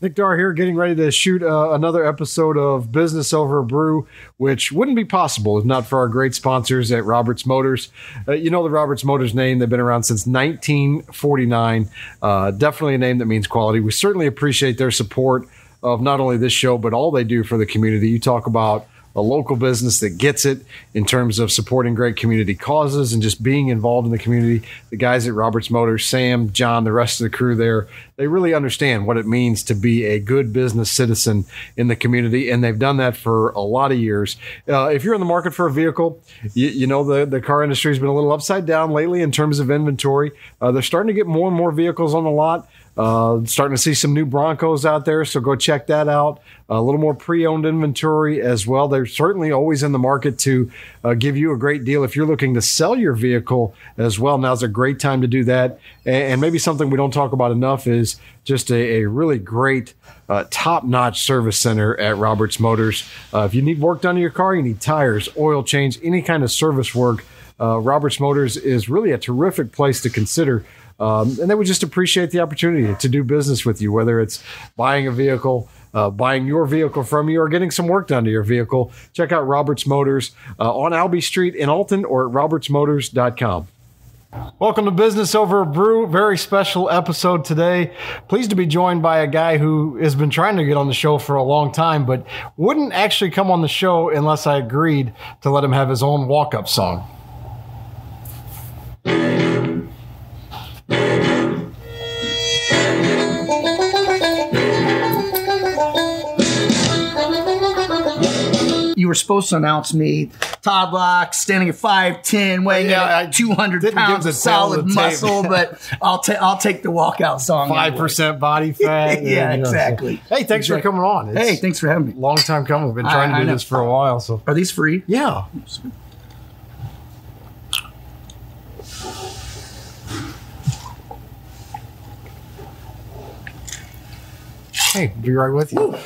Nick Darr here, getting ready to shoot uh, another episode of Business Over a Brew, which wouldn't be possible if not for our great sponsors at Roberts Motors. Uh, you know the Roberts Motors name, they've been around since 1949. Uh, definitely a name that means quality. We certainly appreciate their support of not only this show, but all they do for the community. You talk about a local business that gets it in terms of supporting great community causes and just being involved in the community. The guys at Roberts Motors, Sam, John, the rest of the crew there, they really understand what it means to be a good business citizen in the community, and they've done that for a lot of years. Uh, if you're in the market for a vehicle, you, you, know the, the car industry has been a little upside down lately in terms of inventory. Uh, they're starting to get more and more vehicles on the lot. Uh, starting to see some new Broncos out there, so go check that out. A little more pre-owned inventory as well. They're certainly always in the market to uh, give you a great deal if you're looking to sell your vehicle as well. Now's a great time to do that. And, maybe something we don't talk about enough is just a, a really great, uh, top-notch service center at Roberts Motors. Uh, if you need work done to your car, you need tires, oil change, any kind of service work. Uh, Roberts Motors is really a terrific place to consider um, and they would just appreciate the opportunity to do business with you, whether it's buying a vehicle, uh, buying your vehicle from you, or getting some work done to your vehicle. Check out Roberts Motors uh, on Albee Street in Alton or at robertsmotors.com. Welcome to Business Over a Brew. Very special episode today. Pleased to be joined by a guy who has been trying to get on the show for a long time, but wouldn't actually come on the show unless I agreed to let him have his own walk up song. You were supposed to announce me Todd Laux, standing at 5'10, weighing yeah, 200 pounds of solid muscle, but I'll, ta- I'll take the walkout song. 5% anyway. body fat. yeah, and, exactly. So. Hey, thanks exactly. for coming on. It's hey, thanks for having me. Long time coming. We've been trying I, to do this for a while. So Are these free? Yeah. Hey, be right with you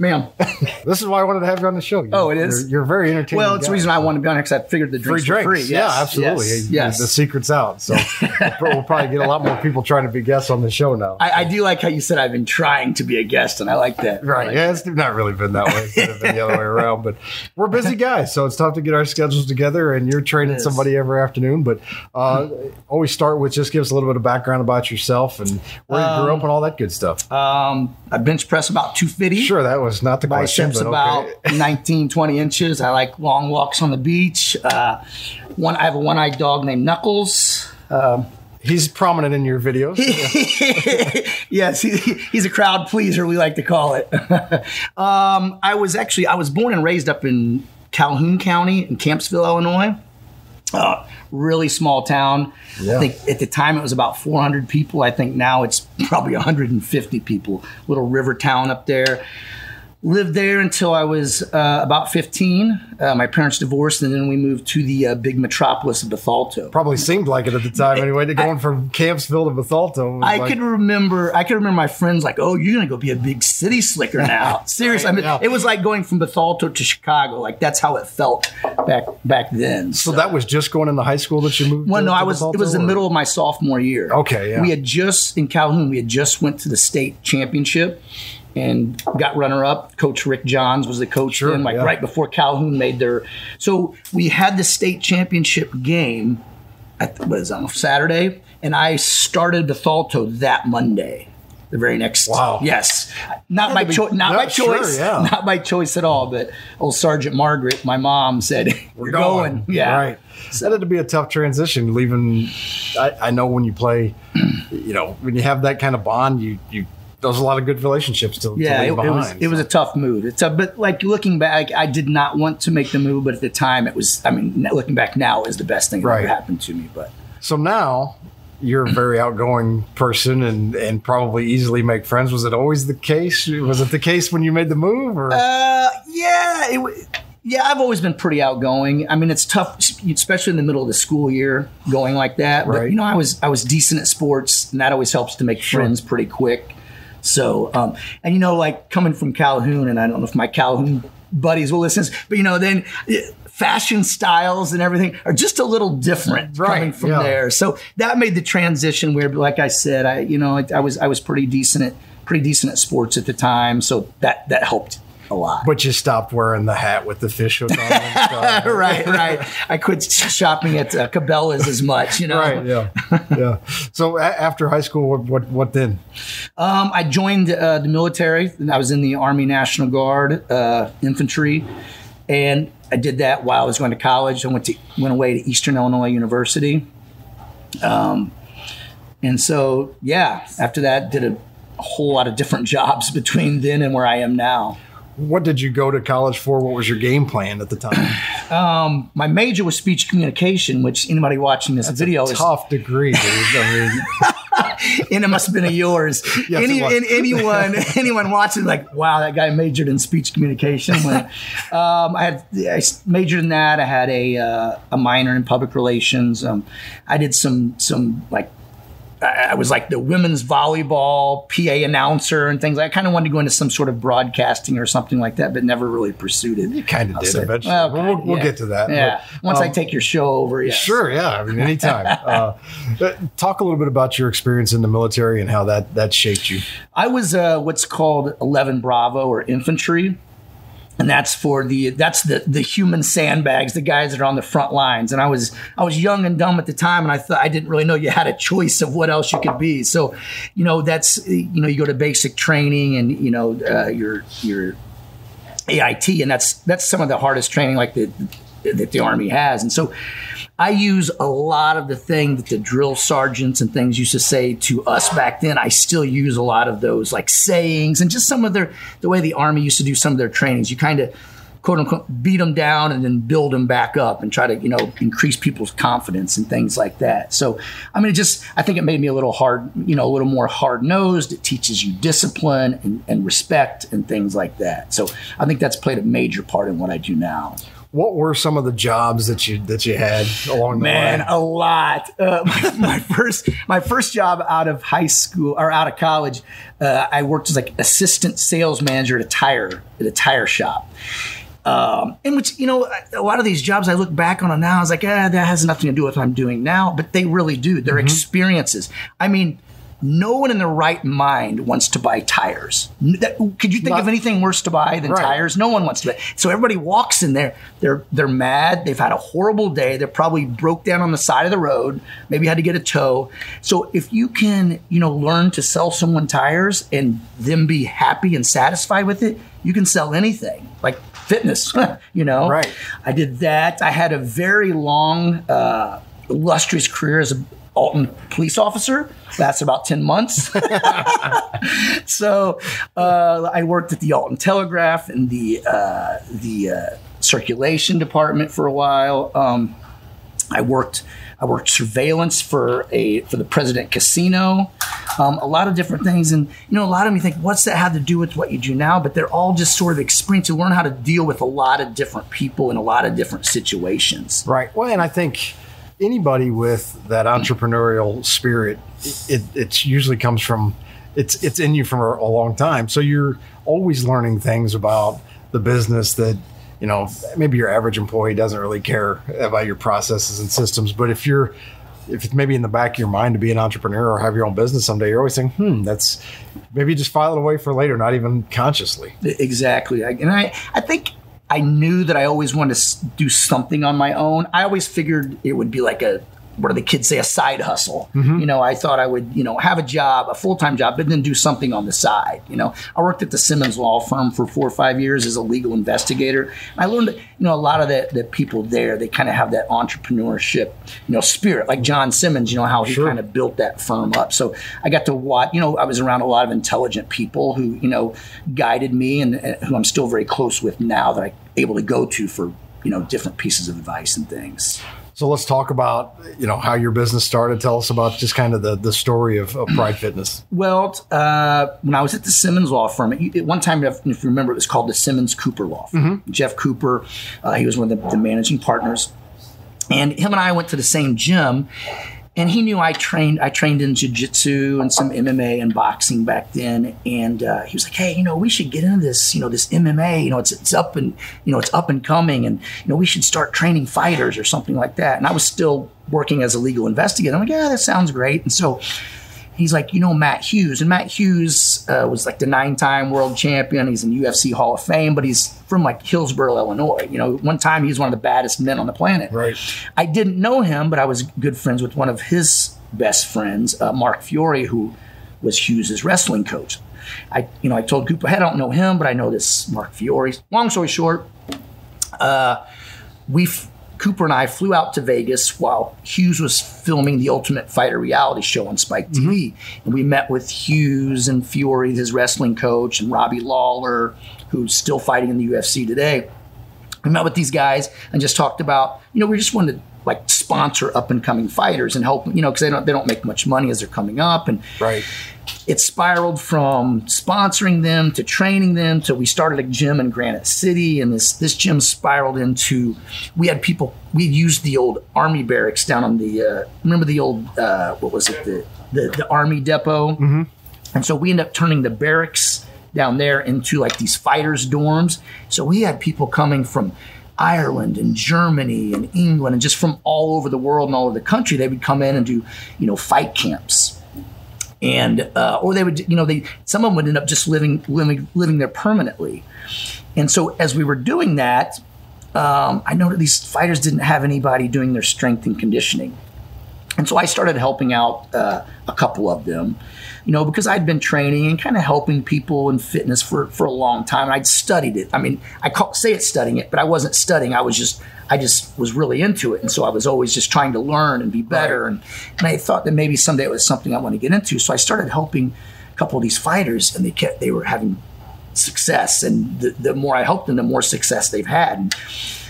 ma'am. this is why I wanted to have you on the show. You oh, it is. You're, you're very entertaining. Well, it's guy. the reason I wanted to be on because I figured the drinks free drinks. free. Yes. Yeah, absolutely. Yes. yes. The secret's out, so we'll probably get a lot more people trying to be guests on the show now. I, I, do like how you said I've been trying to be a guest, and I like that. Right? Like yeah, that. it's not really been that way. It's been the other way around. But we're busy guys, so it's tough to get our schedules together. And you're training somebody every afternoon, but uh, always start with just give us a little bit of background about yourself and where you grew up and all that good stuff. Um, I bench press about 250. Sure, that was not the question biceps about okay. 19, 20 inches. I like long walks on the beach. Uh, one, I have a one-eyed dog named Knuckles. Um, he's prominent in your videos. yes, he, he's a crowd pleaser. We like to call it. um, I was actually I was born and raised up in Calhoun County in Campsville, Illinois. Uh, really small town. Yeah. I think at the time it was about 400 people. I think now it's probably 150 people. Little river town up there lived there until I was uh, about 15. Uh, my parents divorced, and then we moved to the uh, big metropolis of Bethalto. Probably seemed like it at the time, anyway. To going from Campsville to Bethalto. I like, could remember. I could remember my friends like, "Oh, you're gonna go be a big city slicker now." Seriously, I mean, yeah. it was like going from Bethalto to Chicago. Like that's how it felt back back then. So, so that was just going into high school that you moved. Well, to, no, to I was. Bethalto, it was or? the middle of my sophomore year. Okay, yeah. We had just in Calhoun. We had just went to the state championship and got runner up. Coach Rick Johns was the coach sure, then, like yeah. right before Calhoun made their. So we had the state championship game. At was on Saturday, and I started Bethalto that Monday. The very next. Wow. Yes, not by choice. Not by choice. Sure, yeah. Not by choice at all. But old Sergeant Margaret, my mom said, "We're, going. going. Yeah. Right. Said it to be a tough transition. Leaving. I, I know when you play, you know, when you have that kind of bond, you you those a lot of good relationships to, yeah, to leave it, behind. It was, it was a tough move. It's a, but like looking back, I did not want to make the move, but at the time, it was. I mean, looking back now, is the best thing that right. ever happened to me. But so now you're a very outgoing person and and probably easily make friends. Was it always the case? Was it the case when you made the move? Or? Uh, yeah, it, yeah, I've always been pretty outgoing. I mean, it's tough, especially in the middle of the school year, going like that. Right. But you know, I was I was decent at sports, and that always helps to make sure. friends pretty quick. So, um, and you know, like coming from Calhoun, and I don't know if my Calhoun buddies will listen, but you know, then fashion styles and everything are just a little different right, coming from yeah. there. So that made the transition where, like I said, I, you know, I, I was, I was pretty decent at pretty decent at sports at the time, so that that helped a lot. But you stopped wearing the hat with the fish hook on it right, right. I quit shopping at uh, Cabela's as much, you know. Right, yeah, yeah. So a- after high school, what what, what then? Um, I joined uh, the military. I was in the Army National Guard uh, infantry, and I did that while I was going to college. I went to went away to Eastern Illinois University. Um, and so yeah, after that, did a whole lot of different jobs between then and where I am now. What did you go to college for? What was your game plan at the time? Um, My major was speech communication, which anybody watching this video is Tough degree, dude. I mean, and it must have been of yours. Yes, Any, it was. and anyone, anyone watching, like, wow, that guy majored in speech communication. When, um, I had I majored in that. I had a uh, a minor in public relations. Um, I did some some like. I I was like the women's volleyball PA announcer and things. I kind of wanted to go into some sort of broadcasting or something like that, but never really pursued it. you kind of I'll did say. eventually. Well, Well, we'll, we'll yeah. get to that. Yeah. but, Once I um, take your show over, yeah. Sure, yeah. I mean, anytime. uh, uh, talk a little bit about your experience in the military and how that that shaped you. I was uh, what's called 11 Bravo or infantry. And that's for the that's the the human sandbags, the guys that are on the front lines. And I was I was young and dumb at the time, and I thought I didn't really know you had a choice of what else you could be. So, you know, that's you know you go to basic training, and you know uh, your your AIT, and that's that's some of the hardest training like the that the Army has. And so I use a lot of the thing that the drill sergeants and things used to say to us back then. I still use a lot of those like sayings and just some of their the way the Army used to do some of their trainings. You kind of quote unquote beat them down and then build them back up and try to you know increase people's confidence and things like that. So I mean, it just I think it made me a little hard, you know, a little more hard nosed. It teaches you discipline and, and respect and things like that. So I think that's played a major part in what I do now. What were some of the jobs that you that you had along the way? Man, way? a lot. Uh, my, my first, my first job out of high school or out of college, uh, I worked as like assistant sales manager at a tire at a tire shop. Um, in which you know a lot of these jobs I look back on them now, I was like, ah, that has nothing to do with what I'm doing now, but they really do. They're experiences. I mean. No one in their right mind wants to buy tires. That- could you think Not- of anything worse to buy than Right. tires? No one wants to. Buy. So everybody walks in there. They're they're mad. They've had a horrible day. They're probably broke down on the side of the road. Maybe had to get a tow. So if you can, you know, learn to sell someone tires and them be happy and satisfied with it, you can sell anything. Like fitness, you know. Right. I did that. I had a very long, uh, illustrious career as a Alton police officer. That's about 10 months. so uh, I worked at the Alton Telegraph and the, uh, the uh, circulation department for a while. Um, I worked I worked surveillance for a for the President Casino, um, a lot of different things, and you know a lot of them you think what's that have to do with what you do now? But they're all just sort of experience to learn how to deal with a lot of different people in a lot of different situations. Right. Well, and I think anybody with that entrepreneurial spirit, it, usually comes from it's it's in you for a long time. So you're always learning things about the business that you know maybe your average employee doesn't really care about your processes and systems. But if you're if it's maybe in the back of your mind to be an entrepreneur or have your own business someday, you're always saying, hmm, that's maybe just file it away for later, not even consciously. Exactly. And I, I think I knew that I always wanted to do something on my own. I always figured it would be like a, what do the kids say, a side hustle. Mm-hmm. You know, I thought I would, you know, have a job, a full time job, but then do something on the side. You know, I worked at the Simmons Law Firm for four or five years as a legal investigator. And I learned that, you know, a lot of the, the people there, they kind of have that entrepreneurship, you know, spirit, like John Simmons, you know, how he Sure. kind of built that firm up. So I got to watch, you know, I was around a lot of intelligent people who, you know, guided me and, and who I'm still very close with now that I'm able to go to for, you know, different pieces of advice and things. So let's talk about you know how your business started. Tell us about just kind of the the story of, of Pride Fitness. Well, uh, when I was at the Simmons Law Firm, at one time, if you remember, it was called the Simmons Cooper Law Firm. Jeff Cooper, uh, he was one of the, the managing partners, and him and I went to the same gym. And he knew I trained. I trained in jiu-jitsu and some MMA and boxing back then. And uh, he was like, "Hey, you know, we should get into this. You know, this MMA. You know, it's it's up and you know it's up and coming. And you know, we should start training fighters or something like that." And I was still working as a legal investigator. I'm like, "Yeah, that sounds great." And so He's like, you know, Matt Hughes. And Matt Hughes uh, was like the nine time world champion. He's in UFC Hall of Fame, but he's from like Hillsboro, Illinois. You know, one time he was one of the baddest men on the planet. Right. I didn't know him, but I was good friends with one of his best friends, uh, Mark Fiore, who was Hughes's wrestling coach. I, you know, I told Cooper, hey, I don't know him, but I know this Mark Fiore. Long story short, uh, we Cooper and I flew out to Vegas while Hughes was filming the Ultimate Fighter reality show on Spike mm-hmm. TV, and we met with Hughes and Fiore, his wrestling coach, and Robbie Lawler, who's still fighting in the UFC today. We met with these guys and just talked about, you know, we just wanted to like sponsor up and coming fighters and help, you know, because they don't they don't make much money as they're coming up, and Right. It spiraled from sponsoring them to training them to we started a gym in Granite City and this this gym spiraled into we had people we used the old army barracks down on the uh, remember the old uh, what was it the the, the army depot? And so we ended up turning the barracks down there into like these fighters dorms. So we had people coming from Ireland and Germany and England and just from all over the world and all over the country. They would come in and do you know fight camps and uh, or they would you know they some of them would end up just living living living there permanently. And so as we were doing that um, i that these fighters didn't have anybody doing their strength and conditioning. And so i started helping out uh, a couple of them you know because i'd been training and kind of helping people in fitness for, for a long time and i'd studied it. I mean i call, say it's studying it but i wasn't studying i was just i just was really into it and so i was always just trying to learn and be better and, and i thought that maybe someday it was something i want to get into so i started helping a couple of these fighters and they kept they were having success and the, the more i helped them the more success they've had and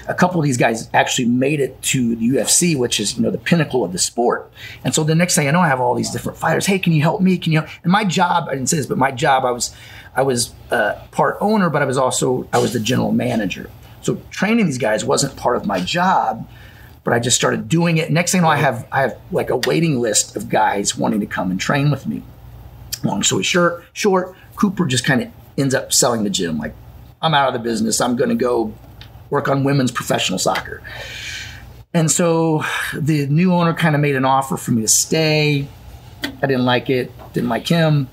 a couple of these guys actually made it to the UFC, which is you know the pinnacle of the sport. And so the next thing I know, I have all these different fighters. Hey, can you help me? Can you? Help? And my job, I didn't say this, but my job, I was, I was uh, part owner, but I was also I was the general manager. So training these guys wasn't part of my job, but I just started doing it. Next thing I know, I have I have like a waiting list of guys wanting to come and train with me. Long story short, short, Cooper just kind of ends up selling the gym. Like, I'm out of the business. I'm going to go work on women's professional soccer. And so the new owner kind of made an offer for me to stay. I didn't like it, didn't like him.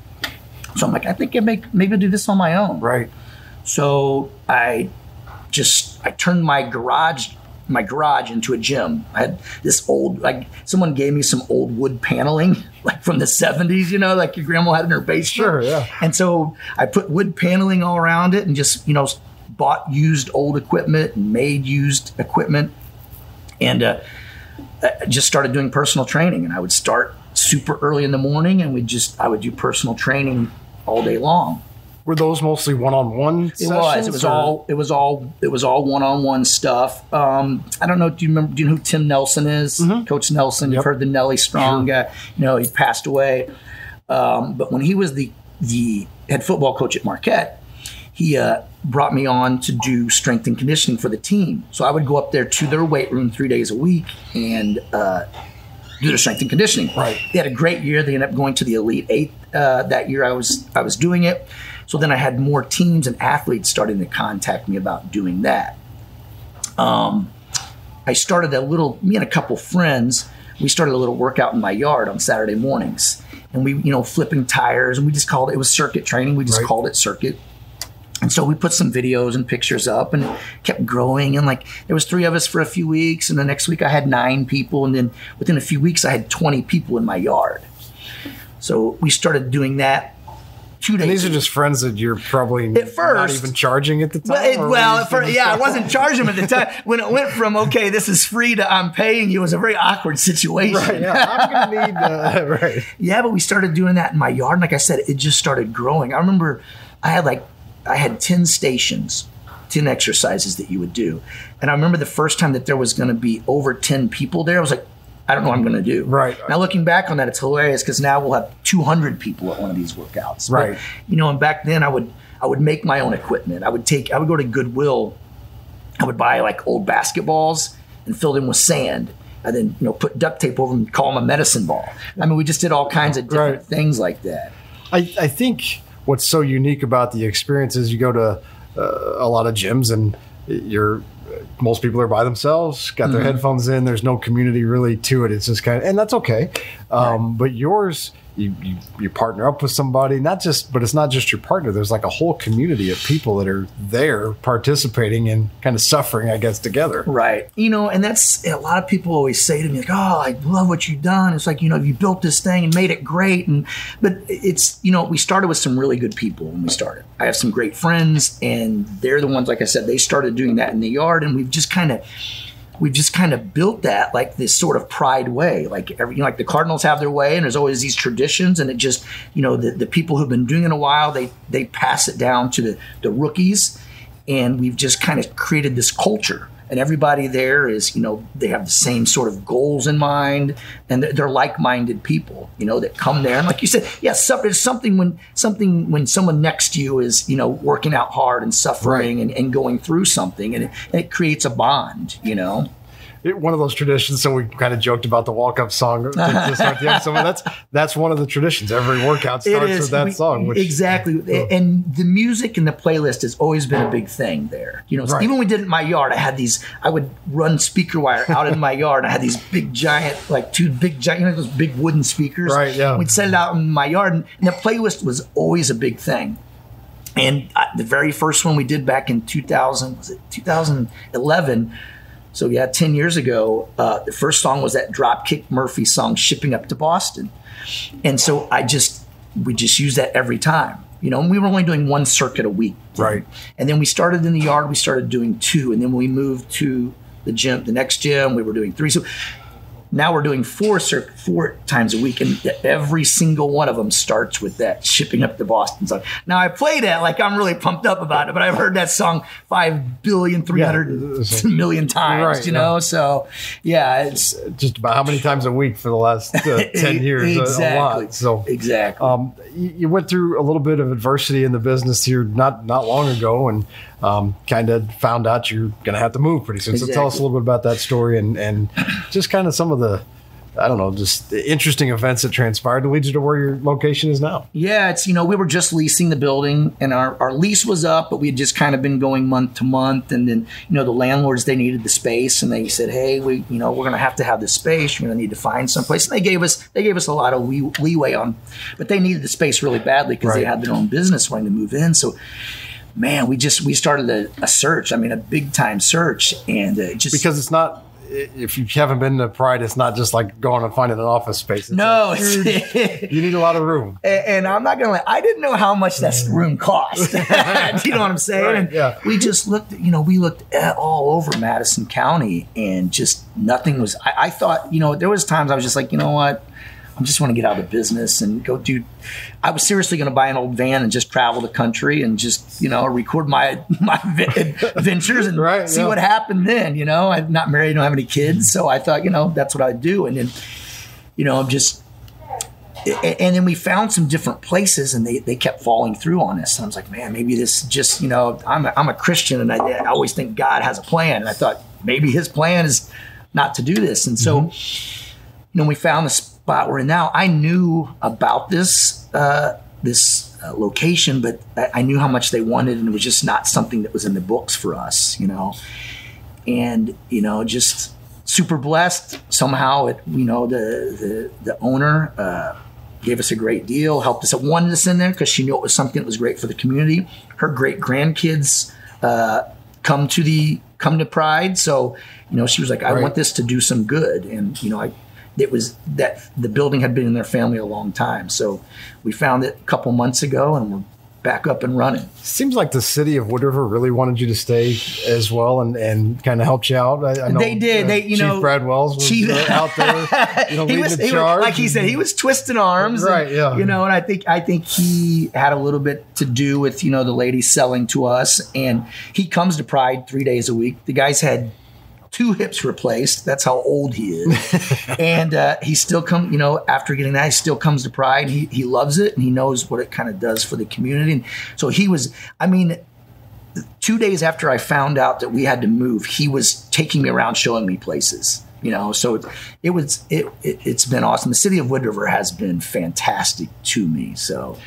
So I'm like, I think I make maybe I'll do this on my own. Right. So I just I turned my garage my garage into a gym. I had this old like someone gave me some old wood paneling like from the 70s, you know, like your grandma had in her basement. Sure, yeah. And so I put wood paneling all around it and just, you know, bought used old equipment and made used equipment and uh, just started doing personal training and I would start super early in the morning and we just I would do personal training all day long. Were those mostly one-on-one? It was. It was all. It was all. It was all one-on-one stuff. Um, I don't know. Do you remember? Do you know who Tim Nelson is? Coach Nelson. You've heard the Nelly Strong guy. You know, he passed away. Um, but when he was the the head football coach at Marquette, he uh, brought me on to do strength and conditioning for the team. So I would go up there to their weight room three days a week and uh, do their strength and conditioning. Right. They had a great year. They ended up going to the Elite Eight uh, that year. I was I was doing it. So then I had more teams and athletes starting to contact me about doing that. Um, I started a little. Me and a couple friends. We started a little workout in my yard on Saturday mornings, and we you know flipping tires, and we just called it. It was circuit training. We just Right. called it circuit. And so we put some videos and pictures up and kept growing. And like there was three of us for a few weeks. And the next week I had nine people. And then within a few weeks I had 20 people in my yard. So we started doing that two days. And these are just friends that you're probably at first- not even charging at the time. Well, it- well yeah, I wasn't charging at the time. When it went from okay, this is free to I'm paying you, it was a very awkward situation. Right, yeah, I'm gonna need uh, right. Yeah, but we started doing that in my yard. And like I said, it just started growing. I remember I had like, I had 10 stations, 10 exercises that you would do. And I remember the first time that there was going to be over 10 people there, I was like, I don't know what I'm going to do. Right. Now looking back on that, it's hilarious because now we'll have 200 people at one of these workouts. But, Right. you know, and back then I would, I would make my own equipment. I would take, I would go to Goodwill I would buy like old basketballs and fill them with sand and then, you know, put duct tape over them and call them a medicine ball. I mean, we just did all kinds of different Right. things like that. I, I think what's so unique about the experience is you go to uh, a lot of gyms and you're most people are by themselves, got their headphones in. There's no community really to it. It's just kind of, and that's okay. Um, But yours, you, you you partner up with somebody, not just, but it's not just your partner. There's like a whole community of people that are there participating and kind of suffering, I guess, together. Right. You know, and that's a lot of people always say to me, like, "Oh, I love what you've done." It's like you know, you built this thing and made it great, and but it's you know, we started with some really good people when we started. I have some great friends, and they're the ones, like I said, they started doing that in the yard, and we've just kind of we've just kind of built that like this sort of pride way. Like every, you know, like the Cardinals have their way, and there's always these traditions, and it just, you know, the, the people who've been doing it a while, they they pass it down to the the rookies, and we've just kind of created this culture. And everybody there is, you know, they have the same sort of goals in mind, and they're, like-minded people, you know, that come there. And like you said, yes, yeah, there's something when something when someone next to you is, you know, working out hard and suffering right. and, and going through something, and it, and it creates a bond, you know one of those traditions. So we kind of joked about the walk up song to, to start the episode. That's that's one of the traditions. Every workout starts with that we, song. Which, exactly, uh, and the music and the playlist has always been a big thing there. You know, right. even when we did it in my yard, I had these. I would run speaker wire out in my yard. I had these big giant, like two big giant, you know, those big wooden speakers. Right. Yeah. We'd set it out in my yard, and, and the playlist was always a big thing. And I, the very first one we did back in 2000 was it 2011 so yeah, ten years ago, uh, the first song was that Dropkick Murphy song, "Shipping Up to Boston," and so I just we just use that every time. You know, and we were only doing one circuit a week, right? And then we started in the yard. We started doing two, and then when we moved to the gym, the next gym. We were doing three. So now we're doing four four times a week, and every single one of them starts with that shipping up to Boston song. Now I play that like I'm really pumped up about it, but I've heard that song five billion three hundred yeah. million times. Right, you know, so yeah, it's just about how many times a week for the last uh, ten years. exactly. A, lot. So exactly. Um, you went through a little bit of adversity in the business here not not long ago, and um, kind of found out you're going to have to move pretty soon. Exactly. So tell us a little bit about that story and and just kind of some of the I don't know, just interesting events that transpired to lead you to where your location is now. Yeah, it's you know we were just leasing the building and our, our lease was up, but we had just kind of been going month to month, and then you know the landlords they needed the space and they said, hey, we you know we're going to have to have this space, you're going to need to find some place, and they gave us they gave us a lot of lee- leeway on, but they needed the space really badly because right. they had their own business wanting to move in, so man, we just we started a, a, search. I mean, a big time search, and uh, just because it's not. If you haven't been to Pride, it's not just like going and finding an office space. It's no, huge, you need a lot of room. And, and I'm not gonna lie, I didn't know how much that room cost. you know what I'm saying? Right, yeah. We just looked, you know, we looked at all over Madison County, and just nothing was. I, I thought, you know, there was times I was just like, you know what I just want to get out of business and go do. I was seriously going to buy an old van and just travel the country and just you know record my my adventures and right, see yeah. what happened then. You know, I'm not married, don't have any kids, so I thought you know that's what I'd do. And then you know, I'm just. And then we found some different places, and they, they kept falling through on us. And I was like, man, maybe this just you know, I'm a, I'm a Christian, and I, I always think God has a plan. And I thought maybe His plan is not to do this. And so, mm-hmm. you know, we found this spot we're in now, I knew about this uh, this uh, location, but I, I, knew how much they wanted, and it was just not something that was in the books for us, you know. And you know, just super blessed somehow. It you know the the the owner. Uh, gave us a great deal, helped us, wanted us in there because she knew it was something that was great for the community. Her great grandkids uh, come to the come to Pride, so you know she was like, I right. want this to do some good, and you know I it was that the building had been in their family a long time. So we found it a couple months ago and we're back up and running. Seems like the city of Wood River really wanted you to stay as well and, and kind of helped you out. I, I know, they did. Uh, they, you Chief know, Brad Wells was Chief, out there, you know, he was, the he was, like he said, he was twisting arms, right? And, yeah, you know, and I think I think he had a little bit to do with you know the lady selling to us, and he comes to Pride three days a week. The guys had two hips replaced. That's how old he is. and uh, he still come, you know, after getting that, he still comes to Pride. He he loves it and he knows what it kind of does for the community. And so he was, I mean, two days after I found out that we had to move, he was taking me around showing me places. You know, so it, it was it, it has been awesome. The city of Wood River has been fantastic to me. So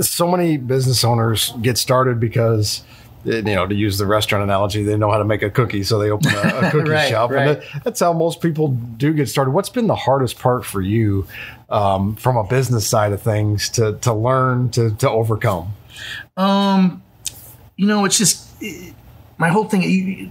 so many business owners get started because you know, to use the restaurant analogy, they know how to make a cookie, so they open a, a cookie Right, shop, right. and that, that's how most people do get started. What's been the hardest part for you um, from a business side of things to to learn to to overcome? Um, you know, it's just eh, my whole thing. You,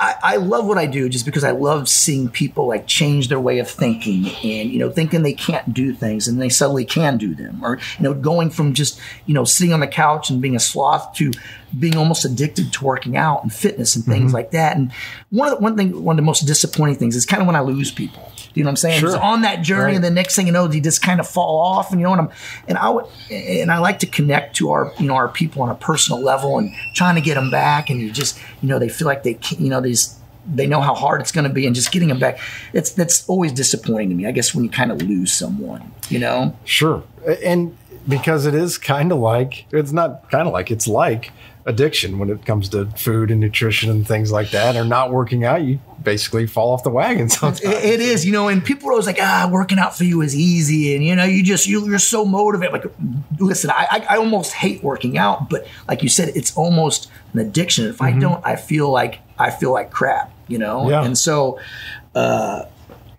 I, I love what I do just because I love seeing people like change their way of thinking and you know thinking they can't do things and they suddenly can do them or you know going from just you know sitting on the couch and being a sloth to being almost addicted to working out and fitness and things mm-hmm. like that. And one of the, one thing one of the most disappointing things is kind of when I lose people you know what I'm saying Sure. It's on that journey Right. and the next thing you know they just kind of fall off and you know what I'm and I would and I like to connect to our you know our people on a personal level and trying to get them back and you just you know they feel like they can, you know these they know how hard it's going to be and just getting them back it's that's always disappointing to me I guess when you kind of lose someone you know Sure. And because it is kind of like, it's not kind of like, it's like addiction when it comes to food and nutrition and things like that, or not working out, you basically fall off the wagon sometimes. It- it is, you know, and people are always like, ah, working out for you is easy, and you know, you just you, you're so motivated. Like, listen, I, I I almost hate working out, but like you said, it's almost an addiction. If I don't, I feel like I feel like crap, you know. Yeah. And so, uh,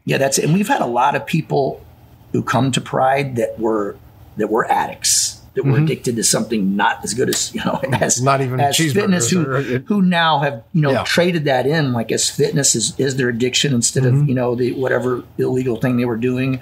yeah, that's it. And we've had a lot of people who come to Pride that were that were addicts. That were addicted to something not as good as you know as Not even as fitness. Who who now have you know Yeah. traded that in like as fitness is, is their addiction instead Mm-hmm. of you know the whatever illegal thing they were doing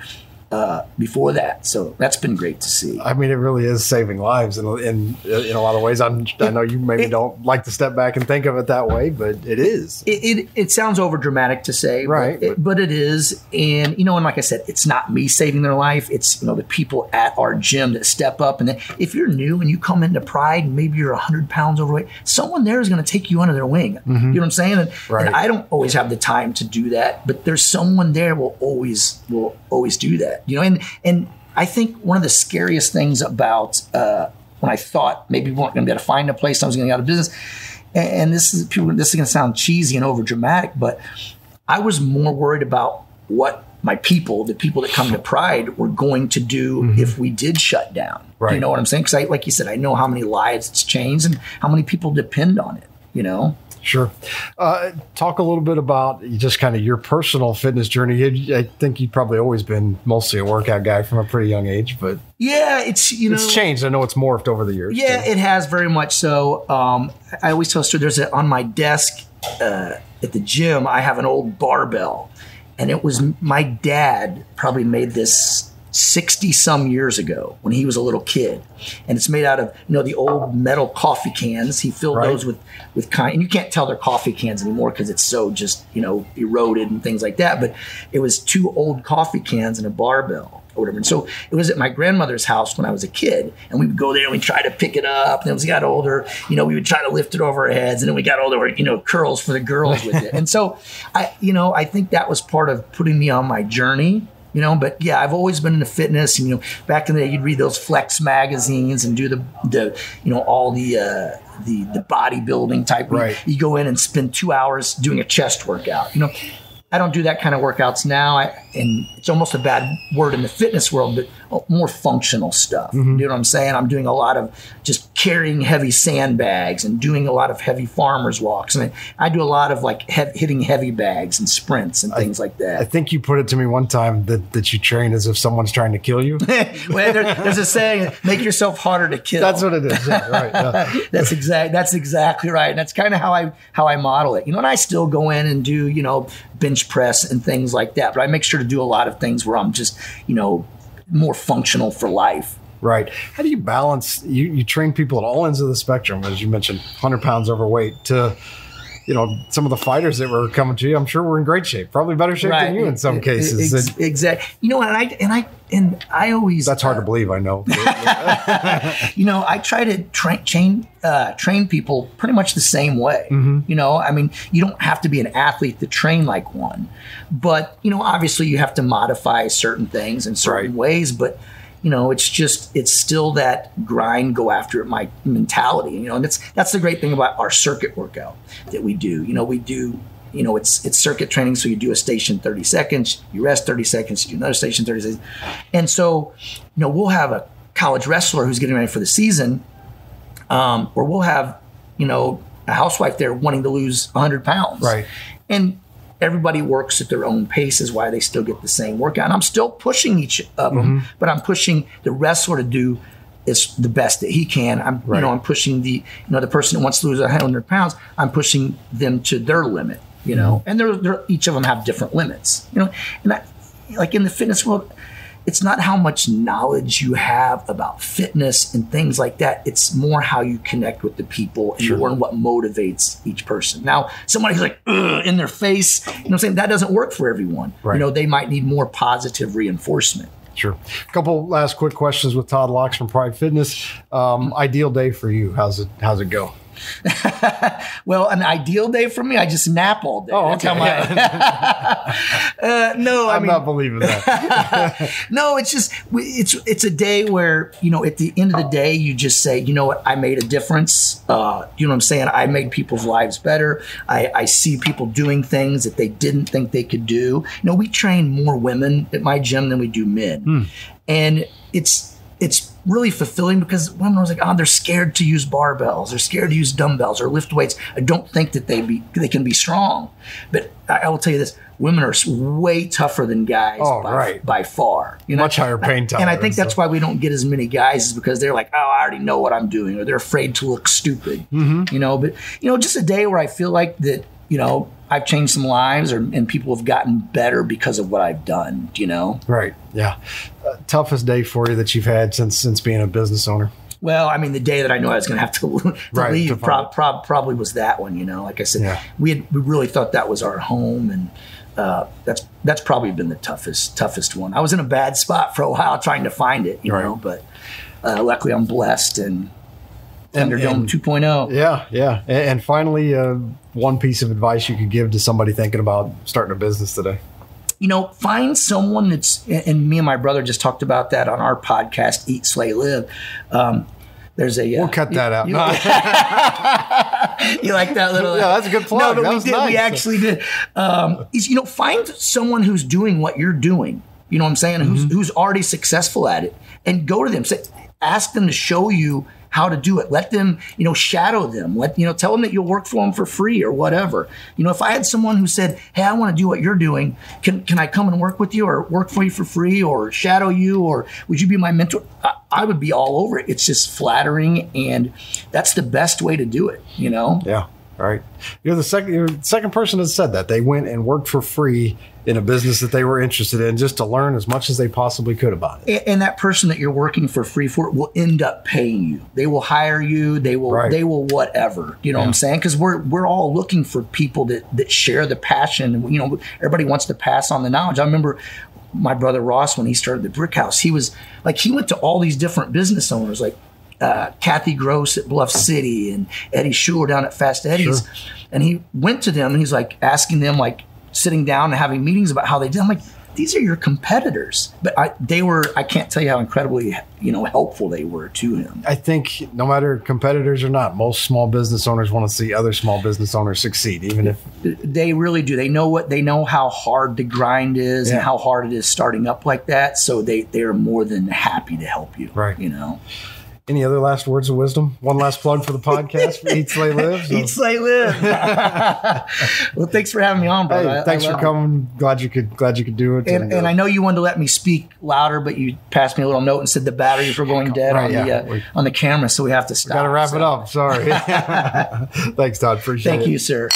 uh, before that so that's been great to see I mean, it really is saving lives in, in, in a lot of ways. I'm, I know you maybe it- don't like to step back and think of it that way, but it is. it, it, it sounds over dramatic to say Right, but it, but it is and you know and like i said it's not me saving their life it's you know the people at our gym that step up and if you're new and you come into pride and maybe you're 100 pounds overweight someone there is going to take you under their wing you know what i'm saying and, Mm-hmm. Right. and i don't always have the time to do that but there's someone there will always will always do that you know and and i think one of the scariest things about uh, when i thought maybe we weren't going to be able to find a place i was going to get out of business and, and this is people this is going to sound cheesy and over dramatic but I was more worried about what my people, the people that come to Pride, were going to do if we did shut down. Mm-hmm. Right. You know what I'm saying? Because like you said, I know how many lives it's changed and how many people depend on it. You know? Sure. Uh, talk a little bit about just kind of your personal fitness journey. I think you've probably always been mostly a workout guy from a pretty young age, but Yeah, it's you know. it's changed. I know it's morphed over the years. Yeah, too. it has very much so. Um, I always tell story. There's a, on my desk uh, at the gym. I have an old barbell, and it was my dad probably made this sixty some years ago when he was a little kid, and it's made out of you know the old metal coffee cans. He filled Right. those with with kind, and you can't tell they're coffee cans anymore because it's so just you know eroded and things like that. But it was two old coffee cans and a barbell or whatever. And so it was at my grandmother's house when I was a kid, and we would go there and we'd try to pick it up. And as we got older, you know, we would try to lift it over our heads, and then we got older, you know, curls for the girls with it. And so I, you know, I think that was part of putting me on my journey. You know, but yeah, I've always been into fitness. And, you know, back in the day, you'd read those Flex magazines and do the, the you know, all the uh, the the bodybuilding type. Right. You go in and spend two hours doing a chest workout. You know, I don't do that kind of workouts now. I, and it's almost a bad word in the fitness world, but uh, more functional stuff. You know what I'm saying? I'm doing a lot of just carrying heavy sandbags and doing a lot of heavy farmers walks. And I, I do a lot of like hev- hitting heavy bags and sprints and things like that. I think you put it to me one time that, that you train as if someone's trying to kill you. well, there, there's a saying, make yourself harder to kill. That's what it is. Yeah, right. yeah. that's exact. That's exactly right. And that's kind of how I how I model it. You know, and I still go in and do you know bench press and things like that. But I make sure to do a lot of things where I'm just you know more functional for life. Right. How do you balance? You, you train people at all ends of the spectrum, as you mentioned, 100 pounds overweight to, you know, some of the fighters that were coming to you. I'm sure were in great shape, probably better shape than you in some cases. Ex- exactly. You know, and I and I and I always that's hard to believe. I know. you know, I try to train train, uh, train people pretty much the same way. Mm-hmm. You know, I mean, you don't have to be an athlete to train like one, but you know, obviously, you have to modify certain things in certain Right. ways. But you know, it's just it's still that grind, go after it, my mentality. You know, and that's that's the great thing about our circuit workout that we do. You know, we do. You know, it's it's circuit training, so you do a station 30 seconds, you rest 30 seconds, you do another station 30 seconds. And so, you know, we'll have a college wrestler who's getting ready for the season, um, or we'll have you know, a housewife there wanting to lose 100 pounds. Right. And everybody works at their own pace is why they still get the same workout. And I'm still pushing each of them, but I'm pushing the wrestler to do is the best that he can. I'm Right. you know I'm pushing the you know the person that wants to lose 100 pounds. I'm pushing them to their limit. You know, and they're, they're each of them have different limits. You know, and I, like in the fitness world, it's not how much knowledge you have about fitness and things like that. It's more how you connect with the people and you learn what motivates each person. Now, somebody who's like in their face, you know what I'm saying? That doesn't work for everyone. Right. You know, they might need more positive reinforcement. Sure. A couple last quick questions with Todd Laux from Pride Fitness. Um, ideal day for you? How's it? How's it go? Well, an ideal day for me, I just nap all day. Oh, okay. Uh, no, I I'm mean, not believing that. no, it's just it's it's a day where you know at the end of the day you just say you know what I made a difference. Uh, you know what I'm saying? I made people's lives better. I, I see people doing things that they didn't think they could do. You know, we train more women at my gym than we do men, and it's it's really fulfilling because women are like, oh, they're scared to use barbells, they're scared to use dumbbells or lift weights. I don't think that they be they can be strong, but I, I will tell you this: women are way tougher than guys Oh, by, right. by far. You know, Much higher pain tolerance. and I think that's so. why we don't get as many guys is because they're like, oh, I already know what I'm doing, or they're afraid to look stupid. Mm-hmm. You know, but you know, just a day where I feel like that. You know, I've changed some lives, or and people have gotten better because of what I've done. You know, right. Yeah. Uh, toughest day for you that you've had since since being a business owner. well, I mean, the day that I knew I was going to have to, to Right, leave prob it. prob probably was that one. You know, like I said, Yeah. we had we really thought that was our home, and uh, that's that's probably been the toughest toughest one. I was in a bad spot for a while trying to find it, you Right. know, but uh, luckily I'm blessed and Thunderdome and- 2.0. Yeah, yeah. And, and finally, uh, one piece of advice you could give to somebody thinking about starting a business today. you know, find someone that's, and me and my brother just talked about that on our podcast, Eat, Slay, Live. Um, there's a. We'll cut that out. You, you like that little? Yeah, that's a good plug. No, but That we did. We actually did. Um, is you know, find someone who's doing what you're doing. You know what I'm saying? Mm-hmm. Who's who's already successful at it, and go to them. Say, ask them to show you how to do it. Let them, you know, shadow them. Let you know, tell them that you'll work for them for free or whatever. You know, if I had someone who said, "Hey, I want to do what you're doing. Can can I come and work with you, or work for you for free, or shadow you, or would you be my mentor?" I, I would be all over it. It's just flattering, and that's the best way to do it. You know. Yeah. All right. You're the second you're the second person that said that. They went and worked for free in a business that they were interested in just to learn as much as they possibly could about it. and, that person that you're working for free for will end up paying you. They will hire you. They will. Right. They will whatever. You know what I'm saying? Because we're we're all looking for people that that share the passion. You know, everybody wants to pass on the knowledge. I remember my brother Ross when he started the Brick House. He was like he went to all these different business owners like. Uh, Kathy Gross at Bluff City and Eddie Schuler down at Fast Eddie's, and he went to them and he's like asking them like sitting down and having meetings about how they did. I'm like, these are your competitors, but I, they were. I can't tell you how incredibly you know helpful they were to him. I think no matter competitors or not, most small business owners want to see other small business owners succeed, even if They really do. They know what they know how hard the grind is Yeah. and how hard it is starting up like that. So they they are more than happy to help you. Right. You know. Any other last words of wisdom. One last plug for the podcast for Eat Slay Live. So- Eat, slay, live. well, thanks for having me on, bro. Hey, I- I thanks for it. coming. Glad you could. Glad you could do it. And, and I know you wanted to let me speak louder, but you passed me a little note and said the batteries were going dead Right, on the uh, We- on the camera, so we have to stop. got to wrap So, it up. Sorry. thanks, Todd. Appreciate it. Thank you, sir.